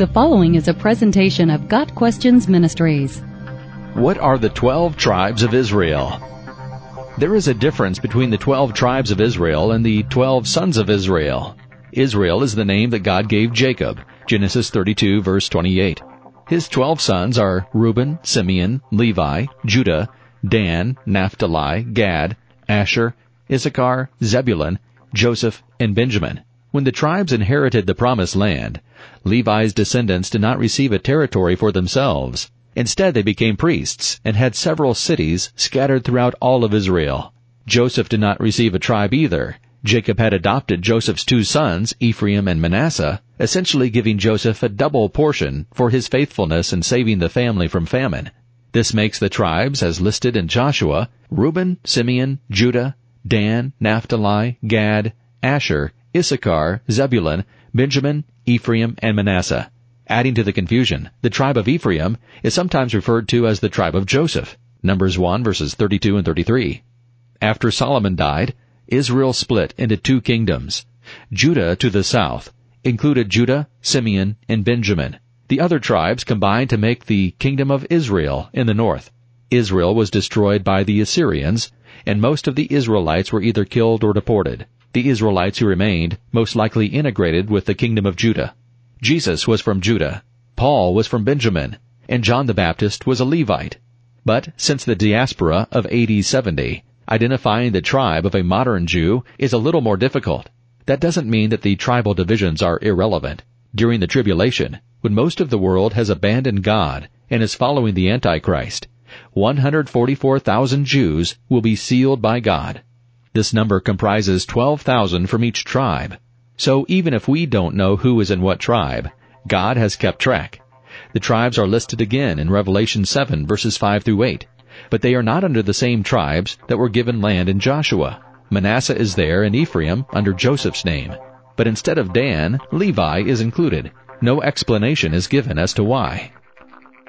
The following is a presentation of Got Questions Ministries. What are the 12 tribes of Israel? There is a difference between the 12 tribes of Israel and the 12 sons of Israel. Israel is the name that God gave Jacob, Genesis 32 verse 28. His 12 sons are Reuben, Simeon, Levi, Judah, Dan, Naphtali, Gad, Asher, Issachar, Zebulun, Joseph, and Benjamin. When the tribes inherited the promised land, Levi's descendants did not receive a territory for themselves. Instead, they became priests and had several cities scattered throughout all of Israel. Joseph did not receive a tribe either. Jacob had adopted Joseph's two sons, Ephraim and Manasseh, essentially giving Joseph a double portion for his faithfulness in saving the family from famine. This makes the tribes, as listed in Joshua, Reuben, Simeon, Judah, Dan, Naphtali, Gad, Asher, Issachar, Zebulun, Benjamin, Ephraim, and Manasseh. Adding to the confusion, the tribe of Ephraim is sometimes referred to as the tribe of Joseph. Numbers 1 verses 32 and 33. After Solomon died, Israel split into two kingdoms. Judah to the south included Judah, Simeon, and Benjamin. The other tribes combined to make the kingdom of Israel in the north. Israel was destroyed by the Assyrians, and most of the Israelites were either killed or deported the Israelites who remained most likely integrated with the kingdom of Judah. Jesus was from Judah, Paul was from Benjamin, and John the Baptist was a Levite. But since the diaspora of AD 70, identifying the tribe of a modern Jew is a little more difficult. That doesn't mean that the tribal divisions are irrelevant. During the tribulation, when most of the world has abandoned God and is following the Antichrist, 144,000 Jews will be sealed by God. This number comprises 12,000 from each tribe. So even if we don't know who is in what tribe, God has kept track. The tribes are listed again in Revelation 7 verses 5 through 8, but they are not under the same tribes that were given land in Joshua. Manasseh is there and Ephraim under Joseph's name. But instead of Dan, Levi is included. No explanation is given as to why.